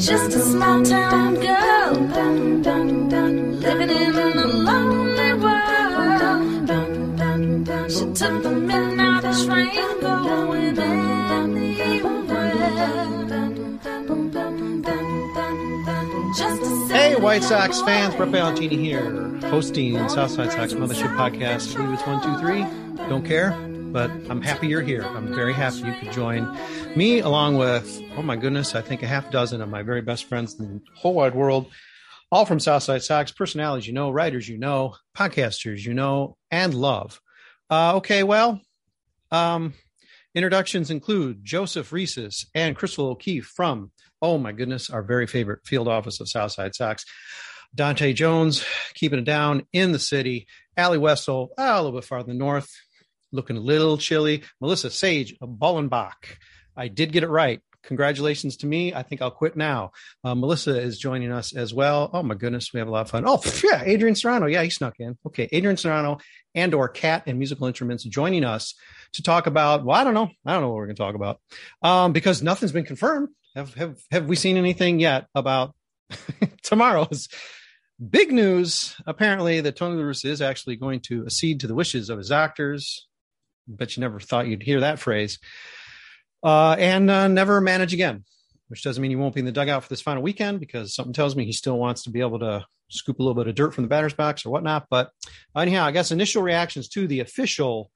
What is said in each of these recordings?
Just a small town girl living in a lonely world. She took the midnight train going Hey, White Sox fans, Brett Ballantini here, hosting Southside Sox Mothership Podcast. I believe it's one, two, three. Don't care, but I'm happy you're here. I'm very happy you could join me, along with, oh my goodness, I think a half dozen of my very best friends in the whole wide world, all from Southside Sox, personalities you know, writers you know, podcasters you know, and love. Uh, okay, well, um, introductions include Joseph Reeses and Crystal O'Keefe from oh my goodness, our very favorite field office of Southside Sox. Dante Jones keeping it down in the city. Allie Wessel, a little bit farther north, looking a little chilly. Melissa Sage of Ballenbach. I did get it right. Congratulations to me. I think I'll quit now. Uh, Melissa is joining us as well. Oh my goodness, we have a lot of fun. Oh yeah, Adrian Serrano. Yeah, he snuck in. Okay, Adrian Serrano and or Cat and Musical Instruments joining us to talk about. Well, I don't know. I don't know what we're going to talk about um, because nothing's been confirmed. Have have have we seen anything yet about tomorrow's big news? Apparently, that Tony La is actually going to accede to the wishes of his actors. Bet you never thought you'd hear that phrase. Uh, and uh, never manage again, which doesn't mean he won't be in the dugout for this final weekend because something tells me he still wants to be able to scoop a little bit of dirt from the batter's box or whatnot. But anyhow, I guess initial reactions to the official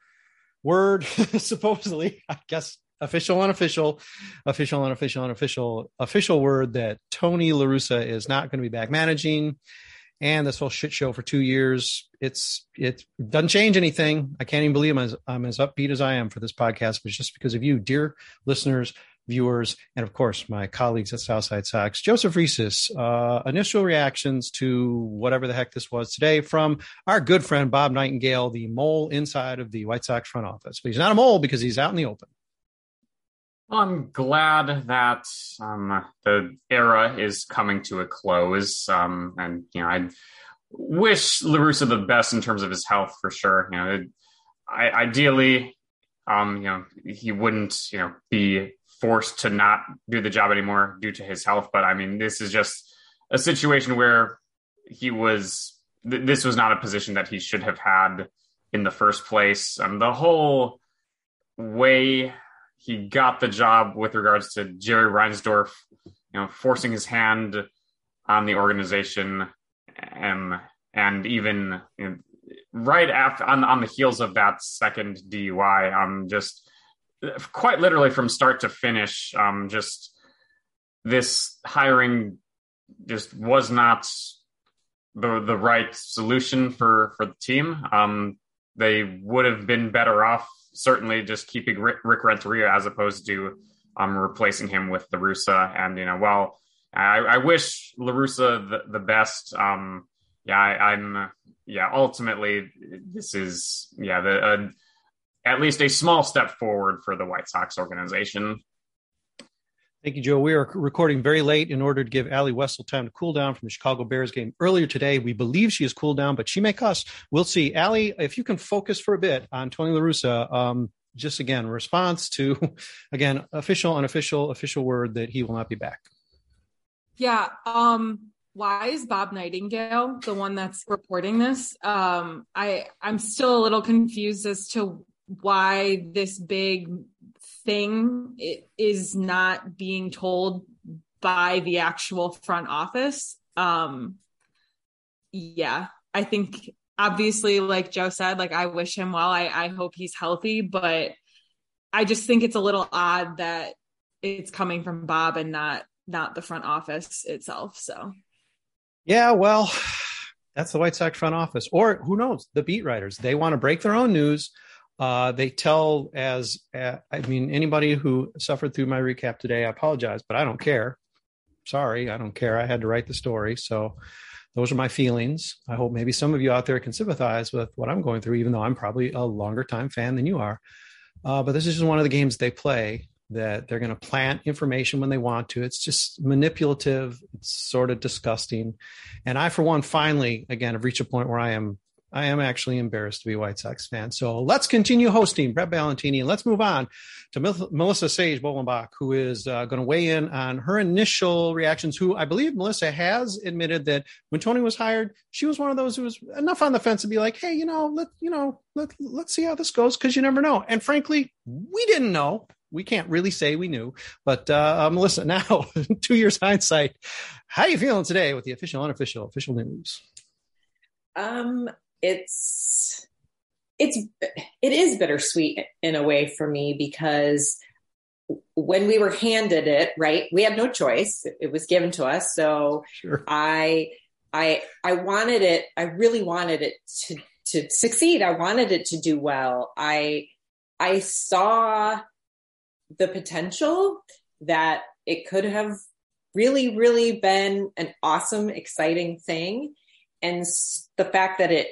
word, supposedly, I guess official, unofficial, official, unofficial, unofficial, official word that Tony La Russa is not going to be back managing. And this whole shit show for two years, it's it doesn't change anything. I can't even believe I'm as, I'm as upbeat as I am for this podcast, but it's just because of you, dear listeners, viewers, and of course my colleagues at Southside Sox. Joseph Reeses, uh, initial reactions to whatever the heck this was today from our good friend Bob Nightingale, the mole inside of the White Sox front office. But he's not a mole because he's out in the open. Well, I'm glad that um, the era is coming to a close, um, and you know, I wish La Russa the best in terms of his health for sure. You know, I, ideally, um, you know, he wouldn't, you know, be forced to not do the job anymore due to his health. But I mean, this is just a situation where he was. Th- this was not a position that he should have had in the first place. Um, the whole way he got the job with regards to Jerry Reinsdorf, you know, forcing his hand on the organization, and and even you know, right after on on the heels of that second DUI, um, just quite literally from start to finish, um, just this hiring just was not the the right solution for for the team. Um, they would have been better off certainly just keeping Rick, Rick Renteria as opposed to um, replacing him with La Russa. And you know, well, I, I wish La Russa the, the best. Um, yeah, I, am yeah. Ultimately, this is yeah the uh, at least a small step forward for the White Sox organization. Thank you, Joe. We are recording very late in order to give Allie Wessel time to cool down from the Chicago Bears game earlier today. We believe she has cooled down, but she may cuss. We'll see. Allie, if you can focus for a bit on Tony La Russa, um, just again, response to, again, official, unofficial, official word that he will not be back. Yeah. Um, why is Bob Nightingale the one that's reporting this? Um, I I'm still a little confused as to why this big thing is not being told by the actual front office. Um, yeah, I think obviously, like Joe said, like I wish him well. I, I hope he's healthy, but I just think it's a little odd that it's coming from Bob and not not the front office itself. So, yeah, well, that's the White Sox front office, or who knows, the beat writers. They want to break their own news uh, they tell as uh, I mean anybody who suffered through my recap today, I apologize, but I don't care. Sorry, I don't care. I had to write the story, so those are my feelings. I hope maybe some of you out there can sympathize with what I'm going through, even though I'm probably a longer time fan than you are. Uh, but this is just one of the games they play that they're going to plant information when they want to. It's just manipulative. It's sort of disgusting. And I, for one, finally, again, have reached a point where I am I am actually embarrassed to be a White Sox fan. So let's continue hosting Brett Ballantini and let's move on to Melissa Sage Bolenbach, who is uh, going to weigh in on her initial reactions. Who I believe Melissa has admitted that when Tony was hired, she was one of those who was enough on the fence to be like, "Hey, you know, let you know, let let's see how this goes," because you never know. And frankly, we didn't know. We can't really say we knew, but uh, Melissa, now two years hindsight, how are you feeling today with the official, unofficial, official news? Um, it's it's it is bittersweet in a way for me because when we were handed it right we had no choice. It was given to us. So sure. i i i wanted it i really wanted it to to succeed. I wanted it to do well. I i saw the potential that it could have really really been an awesome exciting thing. And the fact that it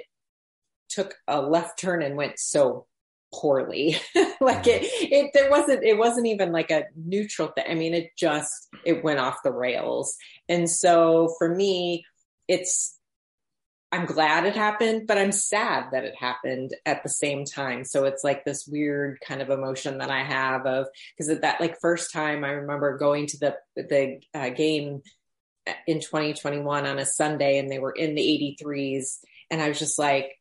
took a left turn and went so poorly. Like it it there wasn't it wasn't even like a neutral thing i mean it just it went off the rails. And so for me it's i'm glad it happened but i'm sad that it happened at the same time. So it's like this weird kind of emotion that i have of because at that like first time i remember going to the the uh, game in 2021 on a sunday and they were in the 83s and i was just like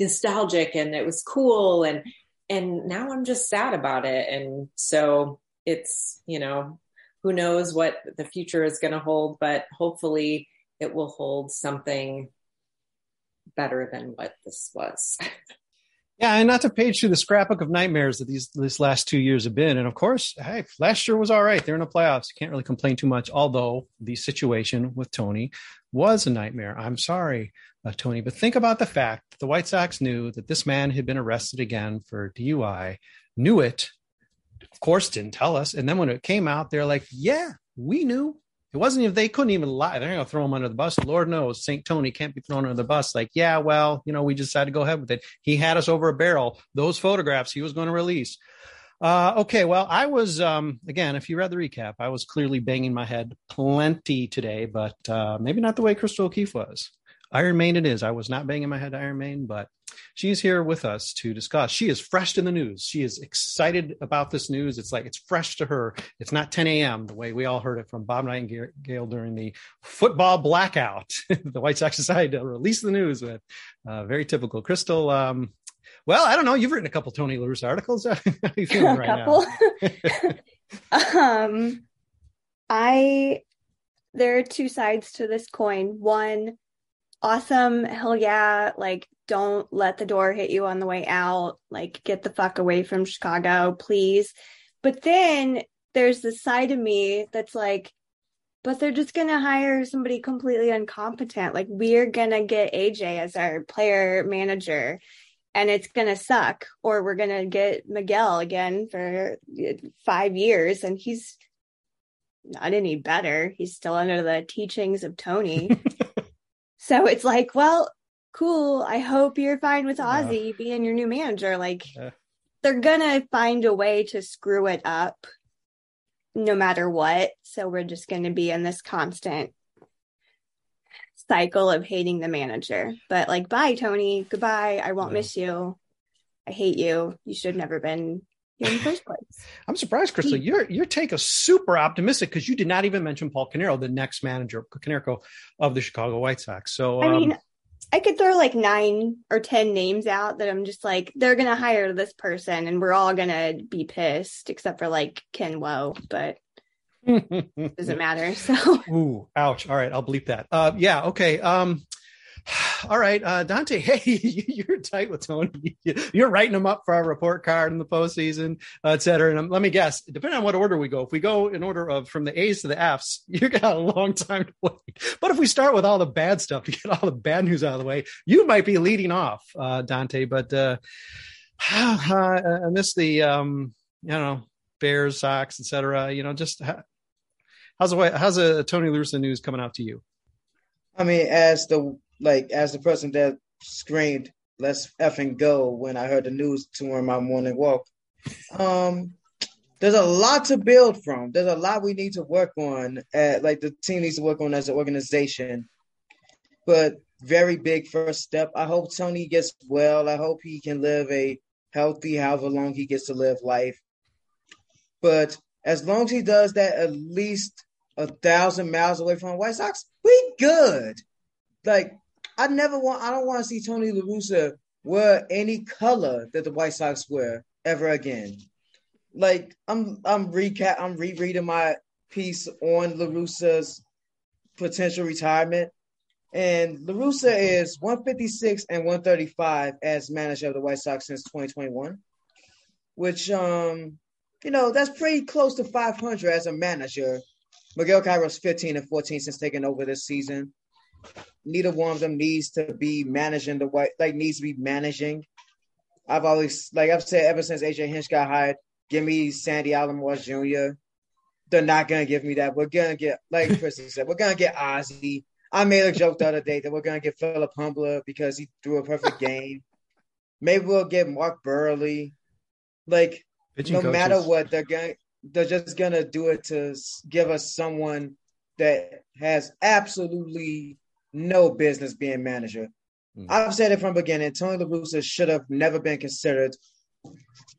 nostalgic and it was cool and and now I'm just sad about it. And so it's you know who knows what the future is going to hold but hopefully it will hold something better than what this was Yeah, and not to page through the scrapbook of nightmares that these this last two years have been. And of course, hey, last year was all right. They're in the playoffs. You can't really complain too much, although the situation with Tony was a nightmare. I'm sorry, uh, Tony, but think about the fact that the White Sox knew that this man had been arrested again for DUI, knew it, of course, didn't tell us. And then when it came out, they're like, yeah, we knew. It wasn't even they couldn't even lie. They're to throw him under the bus. Lord knows St. Tony can't be thrown under the bus. Like, yeah, well, you know, we just had to go ahead with it. He had us over a barrel. Those photographs he was going to release. Uh, okay, well, I was um, again. If you read the recap, I was clearly banging my head plenty today, but uh, maybe not the way Crystal O'Keefe was. Iron Maiden it is. I was not banging my head to Iron Maiden, but she's here with us to discuss. She is fresh in the news. She is excited about this news. It's like it's fresh to her. It's not 10 a.m. the way we all heard it from Bob Nightingale during the football blackout. the White Sox decided to release the news with uh, very typical. Crystal, um, Well, I don't know. You've written a couple Tony La Russa articles. How are you feeling a right couple. now? um, I there are two sides to this coin. One, awesome, hell yeah, like don't let the door hit you on the way out. Like get the fuck away from Chicago, please. But then there's the side of me that's like, but they're just gonna hire somebody completely incompetent. Like we're gonna get AJ as our player manager and it's gonna suck, or we're gonna get Miguel again for uh, five years and he's not any better. He's still under the teachings of Tony. so it's like, well, cool. I hope you're fine with Ozzie being your new manager. Like Yeah. they're gonna find a way to screw it up no matter what. So we're just gonna be in this constant cycle of hating the manager. But like, bye, Tony. Goodbye. I won't Yeah. miss you. I hate you. You should have never been in the first place. I'm surprised, Crystal. Your your take is super optimistic because you did not even mention Paul Konerko, the next manager, Konerko of the Chicago White Sox. So, I um, mean, I could throw like nine or 10 names out that I'm just like, they're going to hire this person and we're all going to be pissed except for like Ken Woe, but doesn't matter. So Ooh, ouch. All right, I'll bleep that. Uh, yeah, okay. Um, all right, uh, Dante. Hey, you're tight with Tony. You're writing him up for our report card in the postseason, uh, et cetera. And um, let me guess, depending on what order we go, if we go in order of from the A's to the Fs, you got a long time to wait. But if we start with all the bad stuff to get all the bad news out of the way, you might be leading off, uh, Dante. But uh, I miss the, um, you know, Bears, Sox, et cetera. You know, just how's the way, how's a Tony La Russa news coming out to you? I mean, as the like as the person that screamed "Let's effing go" when I heard the news during my morning walk, um, there's a lot to build from. There's a lot we need to work on. At, like the team needs to work on as an organization. But very big first step. I hope Tony gets well. I hope he can live a healthy, however long he gets to live life. But as long as he does that, at least a thousand miles away from the White Sox, we good. Like I never want. I don't want to see Tony La Russa wear any color that the White Sox wear ever again. Like I'm, I'm recap. I'm rereading my piece on La Russa's potential retirement, and La Russa is 156 and 135 as manager of the White Sox since 2021, which um, you know, that's pretty close to 500 as a manager. Miguel Cairo's 15 and 14 since taking over this season. Neither one of them needs to be managing the white, like needs to be managing. I've always, like I've said ever since AJ Hinch got hired, give me Sandy Alomar Jr. They're not gonna give me that. We're gonna get, like Chris said, we're gonna get Ozzie. I made a joke the other day that we're gonna get Philip Humber because he threw a perfect game. Maybe we'll get Mark Buehrle. Like Pitching no coaches. matter what, they're going they're just gonna do it to give us someone that has absolutely no business being manager. I've said it from the beginning. Tony La Russa should have never been considered.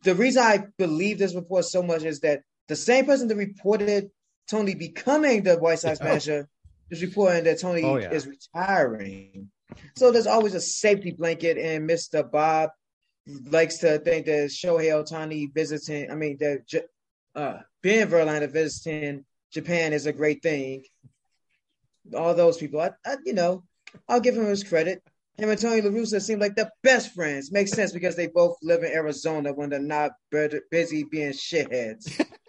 The reason I believe this report so much is that the same person that reported Tony becoming the White Sox manager is reporting that Tony Oh, yeah. is retiring. So there's always a safety blanket, and Mr. Bob likes to think that Shohei Ohtani visiting, I mean, that uh, Ben Verlander visiting Japan is a great thing. All those people, I, I, you know, I'll give him his credit. Him and Tony La Russa seem like the best friends. Makes sense because they both live in Arizona when they're not bu- busy being shitheads.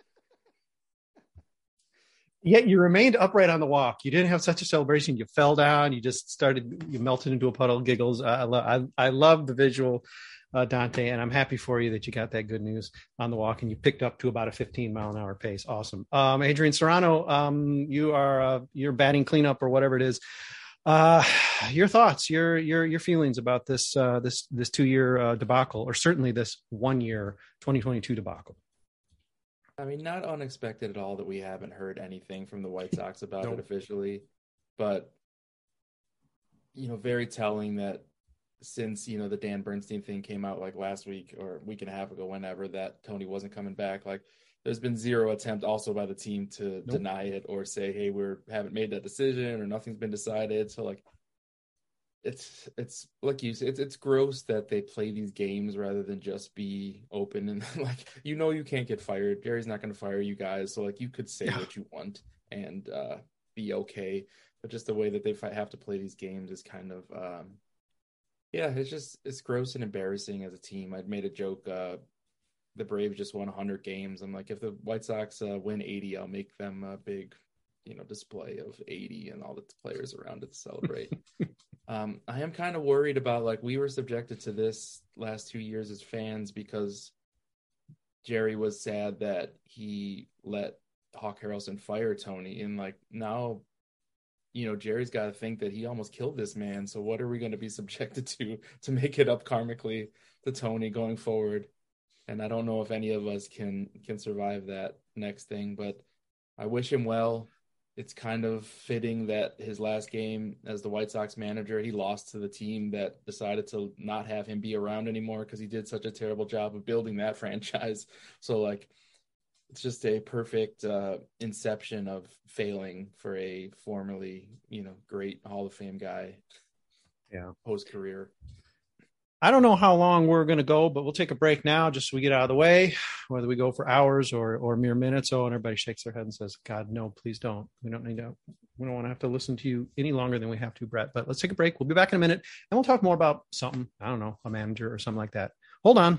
Yet you remained upright on the walk. You didn't have such a celebration. You fell down. You just started. You melted into a puddle of giggles. I, I love. I, I love the visual, uh, Dante, and I'm happy for you that you got that good news on the walk and you picked up to about a 15 mile an hour pace. Awesome. Um, Adrian Serrano, um, you are uh, you're batting cleanup or whatever it is. Uh, your thoughts, your your your feelings about this uh, this this two year uh, debacle, or certainly this one year 2022 debacle. I mean, not unexpected at all that we haven't heard anything from the White Sox about Nope. it officially, but you know, very telling that since you know the Dan Bernstein thing came out like last week or week and a half ago, whenever that Tony wasn't coming back, like there's been zero attempt also by the team to deny it or say, hey, we're haven't made that decision or nothing's been decided. So like it's it's like you said, it's it's gross that they play these games rather than just be open and like you know you can't get fired. Jerry's not going to fire you guys, so like you could say Yeah. what you want and uh, be okay. But just the way that they have to play these games is kind of um, yeah, it's just it's gross and embarrassing as a team. I'd made a joke. Uh, the Braves just won 100 games. I'm like, if the White Sox uh, win 80, I'll make them a big, you know, display of 80 and all the players around it to celebrate. um, I am kind of worried about like we were subjected to this last two years as fans because Jerry was sad that he let Hawk Harrelson fire Tony, and like now you know, Jerry's got to think that he almost killed this man. So what are we going to be subjected to to make it up karmically to Tony going forward? And I don't know if any of us can can survive that next thing, but I wish him well. It's kind of fitting that his last game as the White Sox manager, he lost to the team that decided to not have him be around anymore because he did such a terrible job of building that franchise. So like it's just a perfect uh, inception of failing for a formerly, you know, great Hall of Fame guy. Yeah, post career. I don't know how long we're going to go, but we'll take a break now just so we get out of the way, whether we go for hours or, or mere minutes. Oh, and everybody shakes their head and says, God, no, please don't. We don't need to, we don't want to have to listen to you any longer than we have to, Brett. But let's take a break. We'll be back in a minute and we'll talk more about something. I don't know, a manager or something like that. Hold on.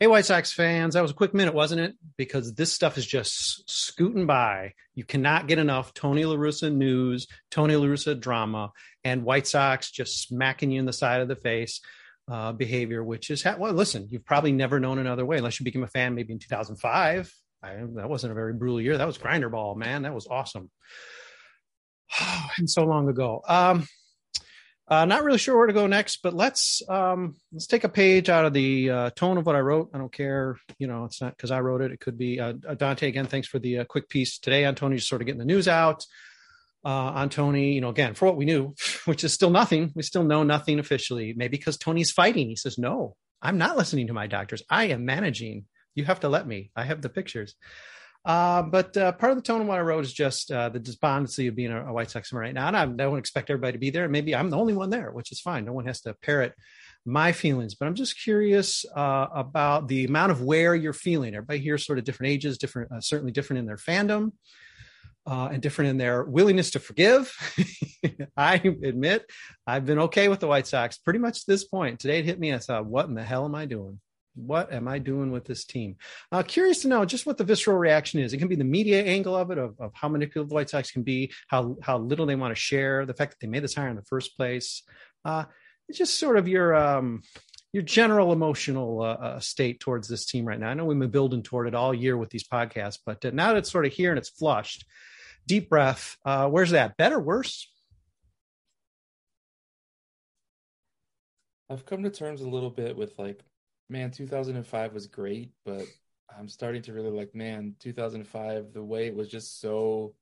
Hey, White Sox fans, that was a quick minute, wasn't it? Because this stuff is just scooting by. You cannot get enough Tony La Russa news, Tony La Russa drama, and White Sox just smacking you in the side of the face uh, behavior, which is, ha- well, listen, you've probably never known another way unless you became a fan maybe in 2005. I, that wasn't a very brutal year. That was Grinder Ball, man. That was awesome. and so long ago. Um, uh, not really sure where to go next, but let's um, let's take a page out of the uh, tone of what I wrote. I don't care, you know, it's not because I wrote it. It could be uh, Dante again. Thanks for the uh, quick piece today on Tony, just sort of getting the news out uh, on Tony. You know, again for what we knew, which is still nothing. We still know nothing officially. Maybe because Tony's fighting. He says, "No, I'm not listening to my doctors. I am managing. You have to let me. I have the pictures." Uh, but uh, part of the tone of what I wrote is just uh, the despondency of being a, a White Sox fan right now. And I don't expect everybody to be there. Maybe I'm the only one there, which is fine. No one has to parrot my feelings. But I'm just curious uh, about the amount of where you're feeling. Everybody here is sort of different ages, different, uh, certainly different in their fandom. Uh, and different in their willingness to forgive. I admit I've been okay with the White Sox pretty much to this point. Today it hit me. I thought, what in the hell am I doing? What am I doing with this team? Uh, curious to know just what the visceral reaction is. It can be the media angle of it, of, of how manipulative the White Sox can be, how how little they want to share, the fact that they made this hire in the first place. Uh, just sort of your um, your general emotional uh, uh, state towards this team right now. I know we've been building toward it all year with these podcasts, but uh, now that it's sort of here and it's flushed, deep breath. Uh, where's that? Better, worse? I've come to terms a little bit with like, man, 2005 was great, but I'm starting to really like, man, 2005, the way it was just so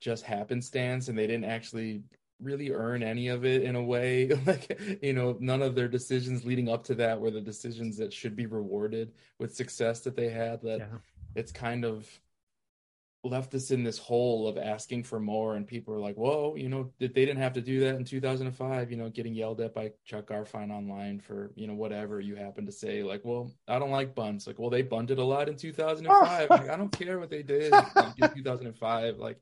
just happenstance and they didn't actually really earn any of it in a way. like, you know, none of their decisions leading up to that were the decisions that should be rewarded with success that they had. That Yeah. it's kind of left us in this hole of asking for more and people are like whoa you know that they didn't have to do that in 2005 you know getting yelled at by chuck garfien online for you know whatever you happen to say like well i don't like bunts like well they bunted a lot in 2005 like, i don't care what they did like, in 2005 like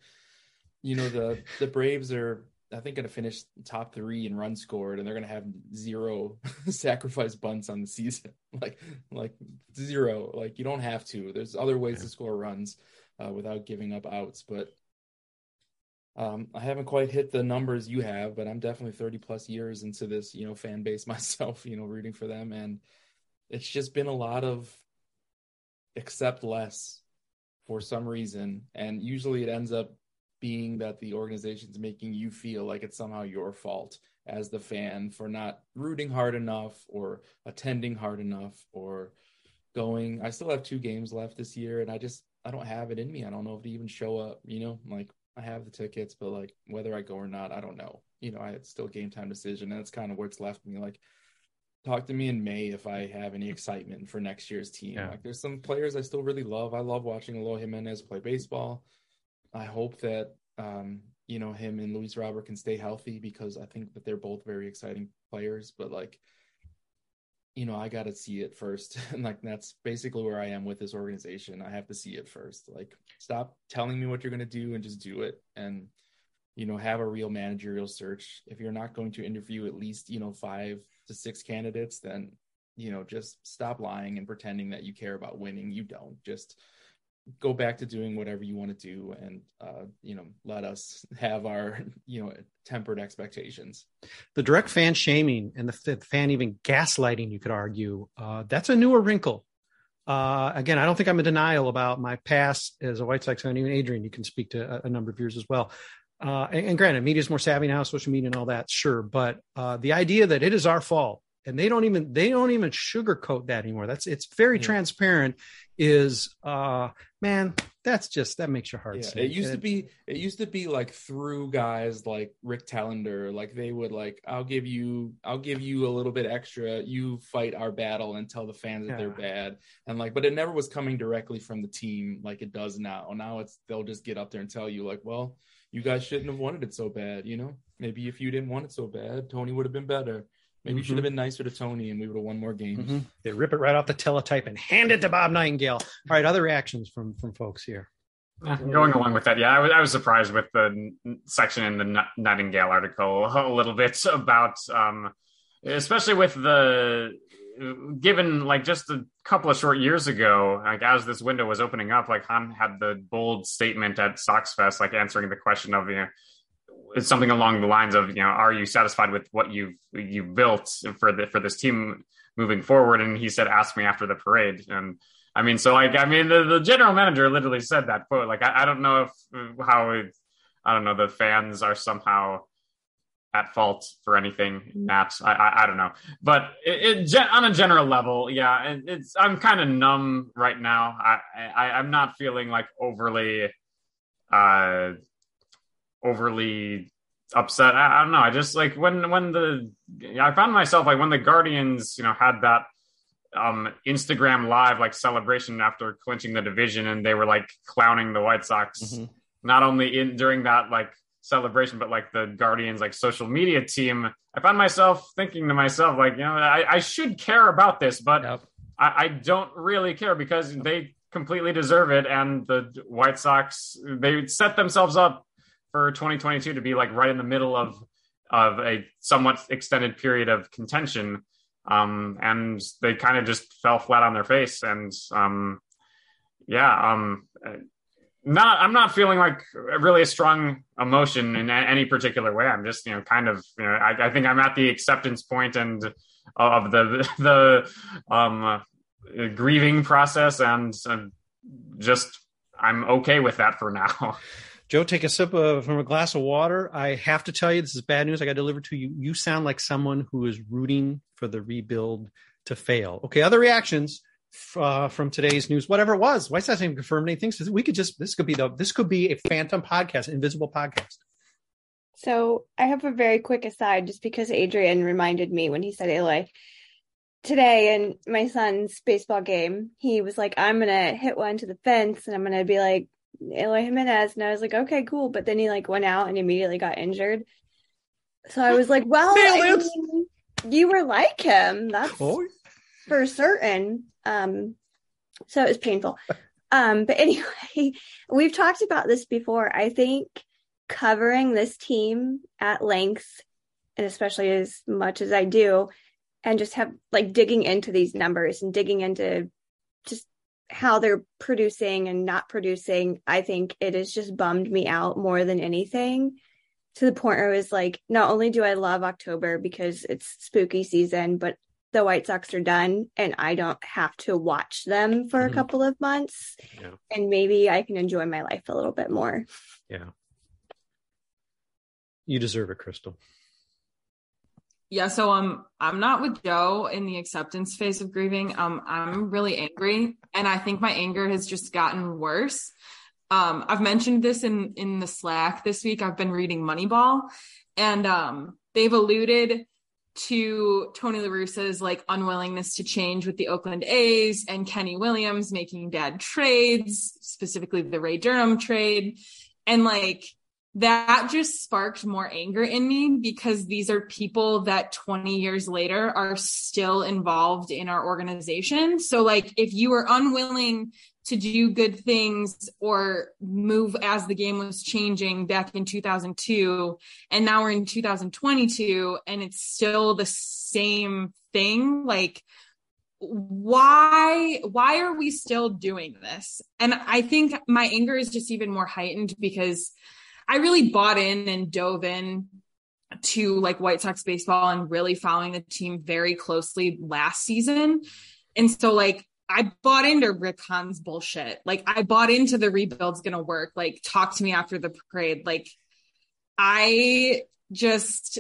you know the the braves are i think going to finish top three in runs scored and they're going to have zero sacrifice bunts on the season. Like like zero. Like you don't have to. There's other ways to score runs uh, without giving up outs. But um, I haven't quite hit the numbers you have, but I'm definitely 30 plus years into this, you know, fan base myself, you know, rooting for them. And it's just been a lot of accept less for some reason. And usually it ends up being that the organization's making you feel like it's somehow your fault. as the fan for not rooting hard enough or attending hard enough or going. I still have two games left this year, and I just I don't have it in me. I don't know if to even show up. You know, like I have the tickets, but like whether I go or not, I don't know. You know, I it's still game time decision, and that's kind of where it's left me. Like, talk to me in May if I have any excitement for next year's team. Yeah. Like, there's some players I still really love. I love watching Eloy Jimenez play baseball. I hope that um, you know him and Luis Robert can stay healthy because I think that they're both very exciting players. But like, you know, I got to see it first, and like that's basically where I am with this organization. I have to see it first. Like, stop telling me what you're gonna do and just do it, and you know, have a real managerial search. If you're not going to interview at least you know five to six candidates, then you know just stop lying and pretending that you care about winning. You don't. Just go back to doing whatever you want to do and uh, you know let us have our you know tempered expectations. The direct fan shaming and the, fan even gaslighting you could argue uh, that's a newer wrinkle. Uh, again i don't think i'm in denial about my past as a white sox fan. Even adrian you can speak to a, a number of years as well. Uh, and, and granted media is more savvy now social media and all that sure. But uh, the idea that it is our fault and they don't even they don't even sugarcoat that anymore. That's it's very Yeah. transparent is uh man that's just that makes your heart yeah, it used to be it used to be like through guys like rick telander like they would like i'll give you i'll give you a little bit extra. You fight our battle and tell the fans that they're bad. And like but it never was coming directly from the team like it does now. Now it's they'll just get up there and tell you like well you guys shouldn't have wanted it so bad you know? Maybe if you didn't want it so bad tony would have been better maybe you should have been nicer to tony and we would have won more games Mhm. They rip it right off the teletype and hand it to Bob Nightingale. All right, other reactions from from folks here. Going along with that, yeah, I was, I was surprised with the n- section in the Nut- Nightingale article a little bit about, um, especially with the given like just a couple of short years ago, like as this window was opening up, like Hahn had the bold statement at Sox Fest, like answering the question of you know it's something along the lines of you know are you satisfied with what you've you built for the for this team moving forward? And he said ask me after the parade. And i mean so like i mean the, the general manager literally said that quote. Like i, I don't know if how it, i don't know the fans are somehow at fault for anything in that i i, I don't know. But it, it on a general level yeah it, it's i'm kind of numb right now. I, I i'm not feeling like overly uh overly upset. I, I don't know. I just like when when the I found myself like when the Guardians, you know, had that um Instagram live like celebration after clinching the division and they were like clowning the White Sox Mm-hmm. not only in during that like celebration but like the Guardians like social media team. I found myself thinking to myself like, you know, I, I should care about this, but I, I don't really care because they completely deserve it and the White Sox they set themselves up for 2022 to be like right in the middle of of a somewhat extended period of contention um and they kind of just fell flat on their face and um yeah um not i'm not feeling like really a strong emotion in any particular way. I'm just you know kind of you know i, I think i'm at the acceptance point and of the the um grieving process and uh, just i'm okay with that for now Joe, take a sip of, from a glass of water. I have to tell you, this is bad news. I got delivered to you. You sound like someone who is rooting for the rebuild to fail. Okay, other reactions uh, from today's news, whatever it was. White Sox didn't confirm anything. So we could just this could be the this could be a phantom podcast, invisible podcast. So I have a very quick aside just because Adrian reminded me when he said Eloy today in my son's baseball game, he was like, I'm gonna hit one to the fence and I'm gonna be like Eloy Jimenez. And I was like, okay, cool. But then he like went out and immediately got injured. So I was like, well, I mean, you were like him. That's Oh, for certain. Um, so it was painful. Um, but anyway, we've talked about this before. I think covering this team at length, and especially as much as I do, and just have like digging into these numbers and digging into how they're producing and not producing, I think it has just bummed me out more than anything to the point where it was like, not only do I love October because it's spooky season, but the White Sox are done and I don't have to watch them for Mhm. a couple of months. Yeah. And maybe I can enjoy my life a little bit more. Yeah. You deserve it, Crystal. Yeah, so um I'm not with Joe in the acceptance phase of grieving. Um I'm really angry and I think my anger has just gotten worse. Um I've mentioned this in in the Slack this week. I've been reading Moneyball and um they've alluded to Tony La Russa's like unwillingness to change with the Oakland A's and Kenny Williams making bad trades, specifically the Ray Durham trade. And like that just sparked more anger in me because these are people that 20 years later are still involved in our organization. So, like, if you were unwilling to do good things or move as the game was changing back in 2002, and now we're in 2022 and it's still the same thing, like, why why are we still doing this and i think my anger is just even more heightened because I really bought in and dove in to like White Sox baseball and really following the team very closely last season. And so like I bought into Rick Hahn's bullshit. Like I bought into the rebuild's gonna work. Like talk to me after the parade. Like I just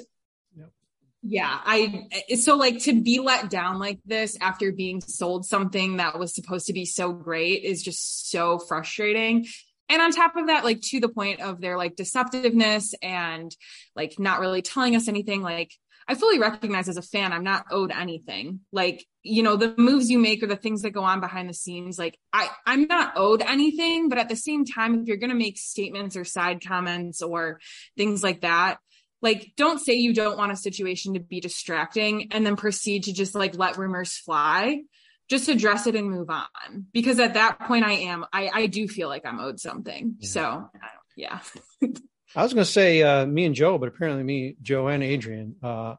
yeah, I so like to be let down like this after being sold something that was supposed to be so great is just so frustrating and on top of that like to the point of their like deceptiveness and like not really telling us anything like i fully recognize as a fan i'm not owed anything. Like you know the moves you make or the things that go on behind the scenes like i i'm not owed anything but at the same time if you're going to make statements or side comments or things like that like don't say you don't want a situation to be distracting and then proceed to just like let rumors fly just address it and move on because at that point i am i i do feel like i'm owed something yeah. so yeah i was going to say uh me and joe but apparently me joe and adrian uh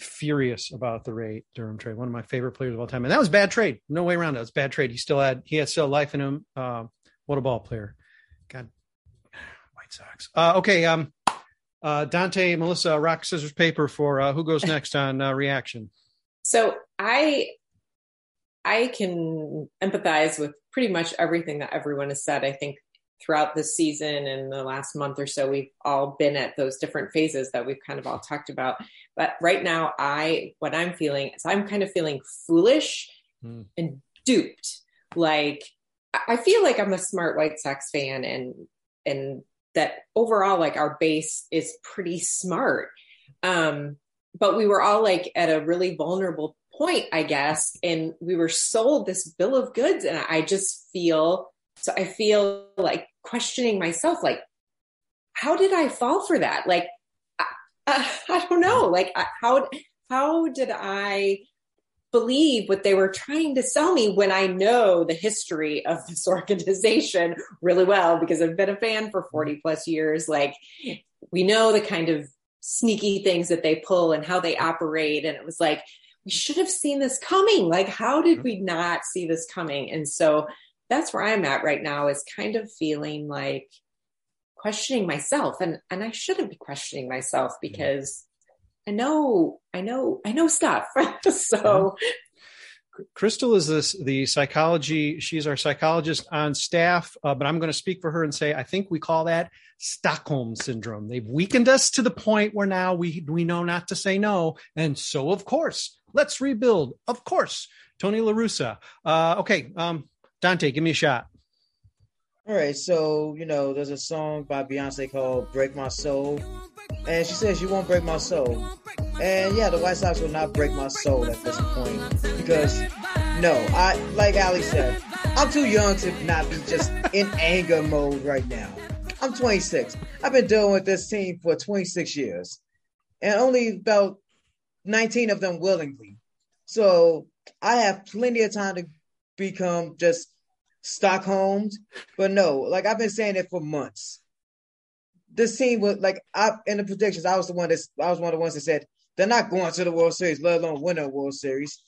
furious about the Ray Durham trade. One of my favorite players of all time, and that was bad trade. No way around it. It was bad trade. He still had he had still life in him. Uh, what a ball player. God, White Sox. Uh, okay, um, uh, Dante, Melissa, rock scissors paper for uh, who goes next on uh, reaction. So I I can empathize with pretty much everything that everyone has said. I think throughout this season and the last month or so, we've all been at those different phases that we've kind of all talked about. But right now, I, what I'm feeling is I'm kind of feeling foolish mm. and duped. Like, I feel like I'm a smart White Sox fan and, and that overall, like our base is pretty smart. Um, but we were all like at a really vulnerable point, I guess. And we were sold this bill of goods. And I just feel so I feel like questioning myself, like, how did I fall for that? Like, I, I, don't know. Like, how, how did I believe what they were trying to sell me when I know the history of this organization really well because I've been a fan for 40 plus years. Like, we know the kind of sneaky things that they pull and how they operate. And it was like, we should have seen this coming. Like, how did mm-hmm. we not see this coming? And so that's where I'm at right now is kind of feeling like questioning myself. And and I shouldn't be questioning myself mm-hmm. because I know, I know, I know stuff. so mm-hmm. Crystal is this the psychology. She's our psychologist on staff, uh, but I'm going to speak for her and say I think we call that Stockholm syndrome. They've weakened us to the point where now we we know not to say no, and so of course let's rebuild. Of course, Tony La Russa. Uh, okay, um, Dante, give me a shot. All right, so you know, there's a song by Beyonce called "Break My Soul," and she says, "You won't break my soul." And yeah, the White Sox will not break my soul at this point because, no, I like Allie said, I'm too young to not be just in anger mode right now. I'm 26. I've been dealing with this team for 26 years, and only about 19 of them willingly. So I have plenty of time to become just Stockholmed. But no, like I've been saying it for months. This team was like I in the predictions, I was the one that I was one of the ones that said they're not going to the World Series, let alone win a World Series.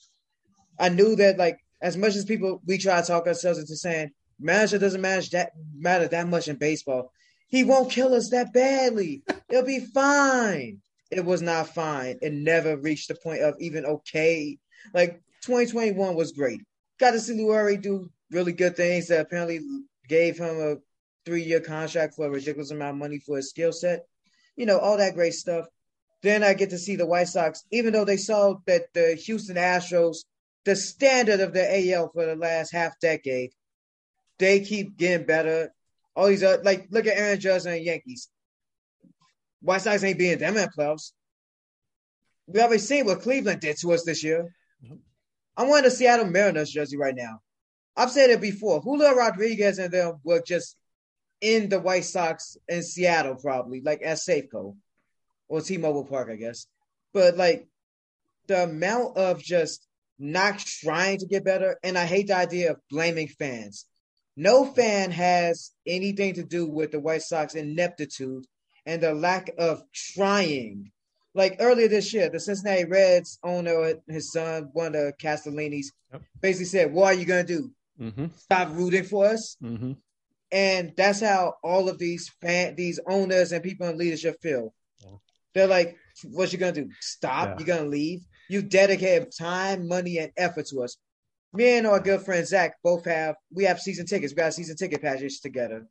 I knew that like as much as people we try to talk ourselves into saying manager doesn't manage that matter that much in baseball. He won't kill us that badly. It'll be fine. It was not fine. It never reached the point of even okay. Like 2021 was great. Got to see Leury do really good things that apparently gave him a three year contract for a ridiculous amount of money for his skill set. You know, all that great stuff. then I get to see the White Sox, even though they saw that the Houston Astros, the standard of the AL for the last half decade, they keep getting better. All these other, like look at Aaron Judge and Yankees. White Sox ain't being them in playoffs. We already seen what Cleveland did to us this year. I'm wearing a Seattle Mariners jersey right now. I've said it before. Julio Rodriguez and them were just in the White Sox in Seattle, probably like at Safeco or T-Mobile Park, I guess. But like the amount of just not trying to get better, and I hate the idea of blaming fans. No fan has anything to do with the White Sox ineptitude and the lack of trying. Like earlier this year, the Cincinnati Reds owner, his son, one of the Castellinis, Yep. basically said, "What are you gonna do? Mm-hmm. Stop rooting for us?" Mm-hmm. And that's how all of these fan, these owners and people in leadership feel. They're like, "What you gonna do? Stop? Yeah. You're gonna leave? You dedicated time, money, and effort to us." Me and our good friend Zach both have we have season tickets. We got a season ticket packages together.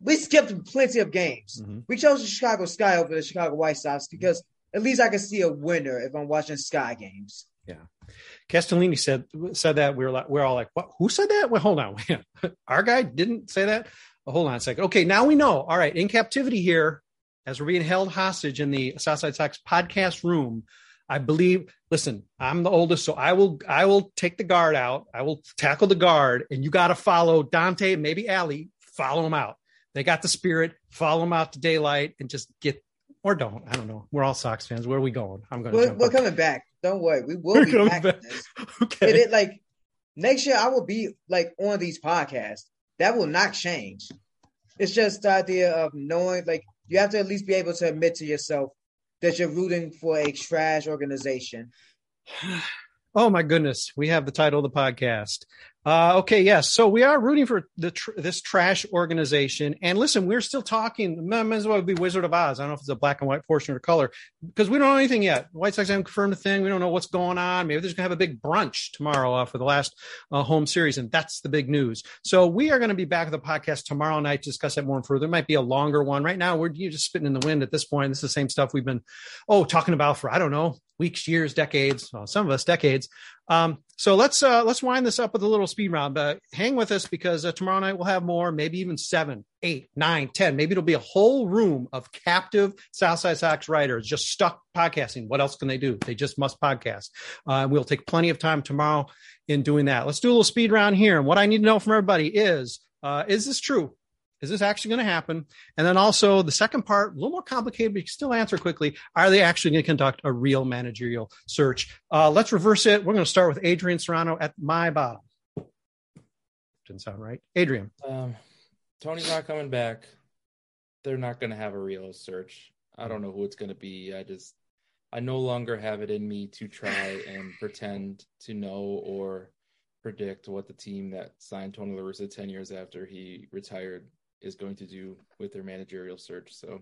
We skipped plenty of games. Mm-hmm. We chose the Chicago Sky over the Chicago White Sox because at least I can see a winner if I'm watching Sky games. Yeah. Castellini said said that we were like we're all like what who said that well hold on our guy didn't say that well, hold on a second okay now we know all right in captivity here as we're being held hostage in the Southside Sox podcast room I believe listen I'm the oldest so I will I will take the guard out I will tackle the guard and you got to follow Dante maybe Allie follow them out they got the spirit follow them out to daylight and just get or don't I don't know we're all Sox fans where are we going I'm going We're, we're coming back. Don't worry. We will We're be back. back. okay It, it, like next year, I will be like on these podcasts. That will not change. It's just the idea of knowing, like, you have to at least be able to admit to yourself that you're rooting for a trash organization. Oh my goodness, we have the title of the podcast. Uh, okay, yes. So we are rooting for the tr- this trash organization. And listen, we're still talking. Might as well be Wizard of Oz. I don't know if it's a black and white portion or color because we don't know anything yet. White Sox haven't confirmed a thing. We don't know what's going on. Maybe they're gonna have a big brunch tomorrow uh, for the last uh, home series, and that's the big news. So we are going to be back with the podcast tomorrow night to discuss that more and further. It might be a longer one. Right now, we're just spitting in the wind at this point. This is the same stuff we've been oh talking about for I don't know weeks, years, decades. Well, some of us decades. Um, so let's uh, let's wind this up with a little speed round. But hang with us because uh, tomorrow night we'll have more, maybe even seven, eight, nine, ten. Maybe it'll be a whole room of captive Southside Sox writers just stuck podcasting. What else can they do? They just must podcast. Uh, we'll take plenty of time tomorrow in doing that. Let's do a little speed round here. And what I need to know from everybody is: uh, Is this true? Is this actually going to happen? And then also the second part, a little more complicated, but you can still answer quickly. Are they actually going to conduct a real managerial search? Uh, let's reverse it. We're going to start with Adrian Serrano at my bottom. Didn't sound right. Adrian. Um, Tony's not coming back. They're not going to have a real search. I don't know who it's going to be. I just, I no longer have it in me to try and pretend to know or predict what the team that signed Tony La Russa 10 years after he retired is going to do with their managerial search. So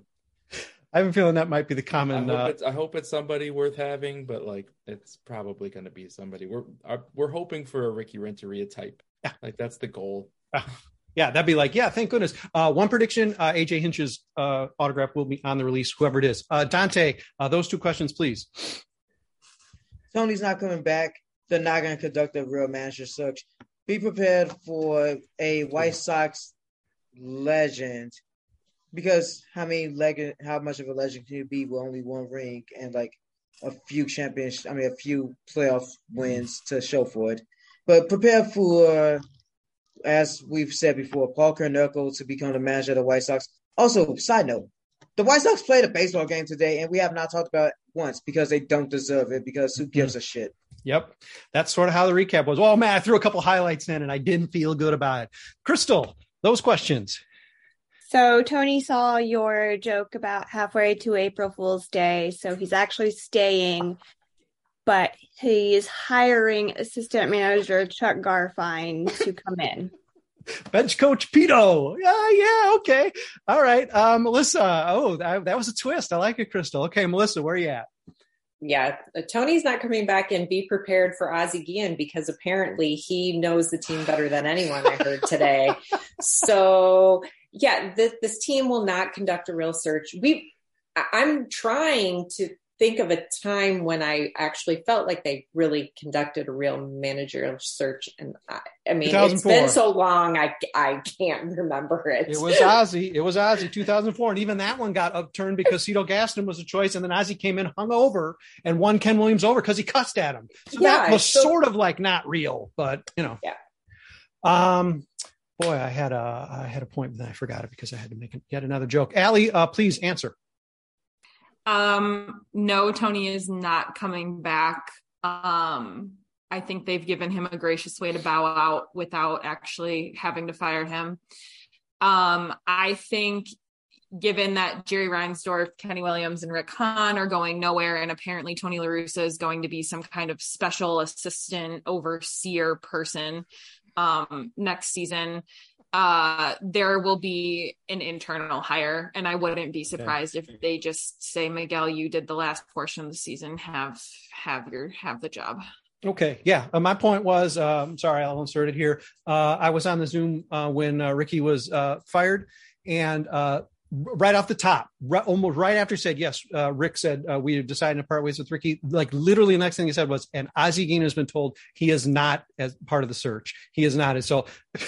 I have a feeling that might be the I common. hope, Uh, it's, I hope it's somebody worth having, but like it's probably going to be somebody. We're uh, we're hoping for a Ricky Renteria type. Yeah. Like that's the goal. yeah, that'd be like, yeah, thank goodness. Uh, one prediction: uh, AJ Hinch's uh, autograph will be on the release, whoever it is. Uh, Dante, uh, those two questions, please. Tony's not coming back. They're not going to conduct a real manager search. Be prepared for a White Sox legend because how many leg how much of a legend can you be with only one ring and like a few champions I mean a few playoff wins to show for it. But prepare for as we've said before, Paul Konerko to become the manager of the White Sox. Also, side note, the White Sox played a baseball game today and we have not talked about it once because they don't deserve it because who gives a shit? Yep, that's sort of how the recap was. Oh man, I threw a couple highlights in, and I didn't feel good about it. Crystal, those questions. So Tony saw your joke about halfway to April Fool's Day, so he's actually staying, but he's hiring assistant manager Chuck Garfien to come in. Bench coach Pito. Yeah, yeah, okay. All right. Um, Melissa. Oh, that, that was a twist. I like it, Crystal. Okay, Melissa, where are you at? Yeah, uh, Tony's not coming back and be prepared for Ozzie Guillen because apparently he knows the team better than anyone. I heard today. so yeah, this, this team will not conduct a real search. We I'm trying to think of a time when I actually felt like they really conducted a real managerial search. And I, I mean, it's been so long, I, I can't remember it. It was Ozzie. It was Ozzie 2004. And even that one got upturned because Cito Gaston was a choice. And then Ozzie came in, hung over, and won Ken Williams over because he cussed at him. So that was so- sort of like not real, but you know. Yeah. Um, boy, I had a I had a point, but then I forgot it because I had to make yet another joke. Allie, uh, please answer. Um, no, Tony is not coming back. Um, I think they've given him a gracious way to bow out without actually having to fire him. Um, I think given that Jerry Reinsdorf, Kenny Williams, and Rick Hahn are going nowhere, and apparently Tony La Russa is going to be some kind of special assistant overseer person um, next season, uh, there will be an internal hire. And I wouldn't be surprised if they just say, Miguel, you did the last portion of the season, have have your have the job. Okay, yeah. Uh, my point was, um, sorry, I'll insert it here. Uh, I was on the Zoom uh, when uh, Ricky was uh, fired, and uh, right off the top, right, almost right after he said yes, uh, Rick said uh, we decided to part ways with Ricky. Like literally, the next thing he said was, and Ozzie Guillen has been told he is not as part of the search. He is not. And so.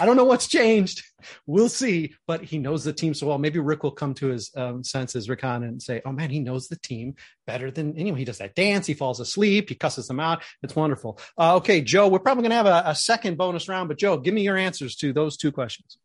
I don't know what's changed. We'll see, but he knows the team so well. Maybe Rick will come to his um, senses, Rick Hahn, and say, "Oh man, he knows the team better than anyone. He does that dance. He falls asleep. He cusses them out. It's wonderful." Uh, okay, Joe, we're probably going to have a, a second bonus round, but Joe, give me your answers to those two questions.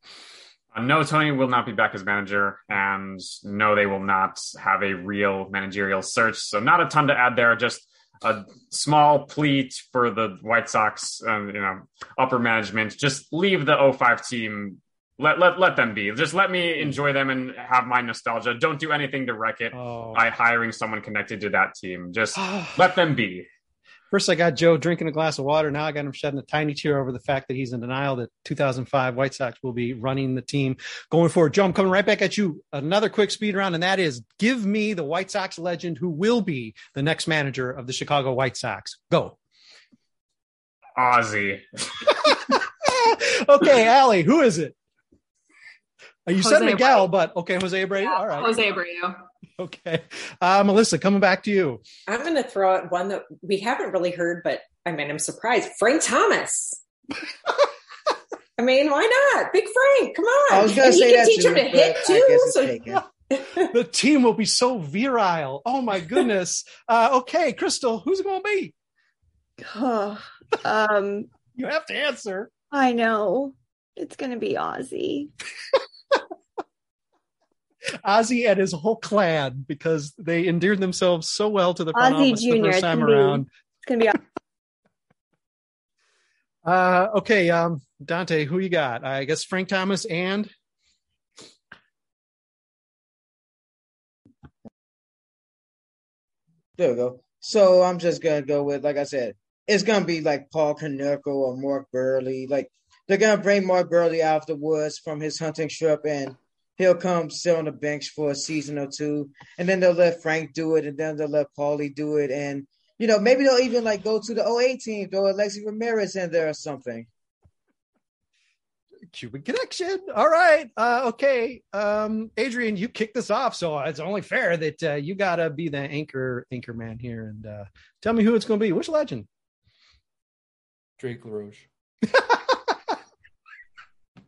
Uh, no, Tony will not be back as manager, and no, they will not have a real managerial search. So, not a ton to add there. Just a small plea for the White Sox, um, you know, upper management. Just leave the 05 team. Let let let them be. Just let me enjoy them and have my nostalgia. Don't do anything to wreck it by hiring someone connected to that team. Just let them be. First, I got Joe drinking a glass of water. Now I got him shedding a tiny tear over the fact that he's in denial that 2005 White Sox will be running the team going forward. Joe, I'm coming right back at you. Another quick speed round, and that is give me the White Sox legend who will be the next manager of the Chicago White Sox. Go. Ozzie. okay, Allie, who is it? You said Jose Miguel, but okay, Jose Abreu. All right. Jose Abreu. Okay. Uh, Melissa, coming back to you. I'm going to throw out one that we haven't really heard, but I mean, I'm surprised. Frank Thomas. I mean, why not? Big Frank, come on. I was gonna And he say can that teach too, him to hit too. so- the team will be so virile. Oh my goodness. Uh, okay, Crystal, who's it going to be? um, You have to answer. I know it's gonna be Ozzie. Ozzie and his whole clan because they endeared themselves so well to the front Ozzie office Jr. the first It's time gonna be- It's gonna be Uh, okay, um, Dante, who you got? I guess Frank Thomas and There we go. So I'm just gonna go with, like I said, it's gonna be like Paul Konerko or Mark Buehrle. Like they're gonna bring Mark Buehrle out of the woods from his hunting trip, and he'll come sit on the bench for a season or two, and then they'll let Frank do it, and then they'll let Paulie do it, and you know maybe they'll even like go to the 08 team, throw Alexei Ramirez in there or something. Cuban connection. All right. Uh, okay. Um, Adrian, you kicked this off, so it's only fair that uh, you got to be the anchor anchor man here and uh, tell me who it's going to be. Which legend? Drake LaRoche.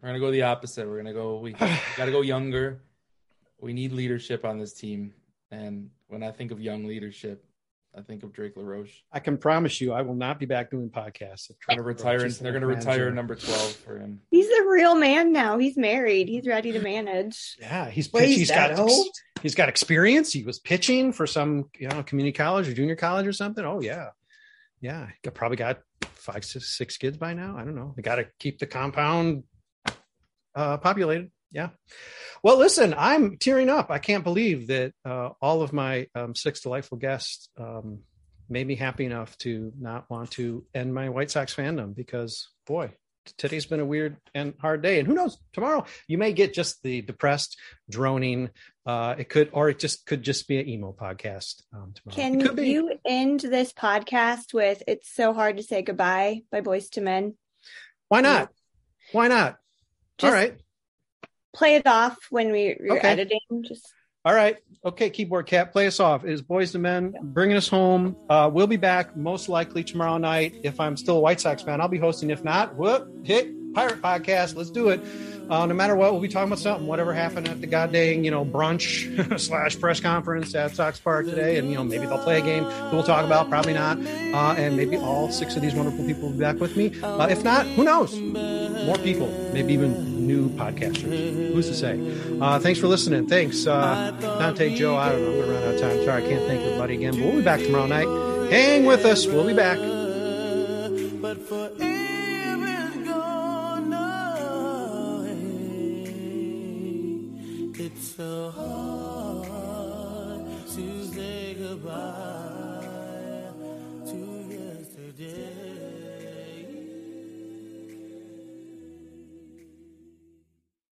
We're gonna go the opposite. We're gonna go. We gotta go younger. We need leadership on this team, and when I think of young leadership, I think of Drake LaRoche. I can promise you, I will not be back doing podcasts. if They're gonna retire. and They're gonna retire number twelve for him. He's a real man now. He's married. He's ready to manage. Yeah, he's But pitch- he's he's got old? he's got experience. He was pitching for some you know community college or junior college or something. Oh yeah, yeah. He got, probably got five six, six kids by now. I don't know. They got to keep the compound uh, populated. Yeah. Well, listen, I'm tearing up. I can't believe that uh, all of my um, six delightful guests um, made me happy enough to not want to end my White Sox fandom because, boy, today's been a weird and hard day. And who knows, tomorrow you may get just the depressed, droning. Uh, it could, or it just could just be an emo podcast um, tomorrow. Can it could be. you end this podcast with "It's so hard to say goodbye" by Boyz II Men? Why not? Why not? All right. Play it off when we, we're Okay. editing. Just All right. Okay, keyboard cat, play us off. It is Boyz II Men bringing us home. Uh, we'll be back most likely tomorrow night. If I'm still a White Sox fan, I'll be hosting. If not, whoop, hit Pirate Podcast. Let's do it. Uh, no matter what, we'll be talking about something, whatever happened at the goddamn, you know, brunch slash press conference at Sox Park today. And, you know, maybe they'll play a game we'll talk about, probably not. Uh, and maybe all six of these wonderful people will be back with me. Uh, if not, who knows? More people, maybe even new podcasters. Who's to say? Uh, thanks for listening. Thanks, uh, Dante, Joe. I don't know. We're running out of time. Sorry, I can't thank everybody again. But we'll be back tomorrow night. Hang with us. We'll be back. It's so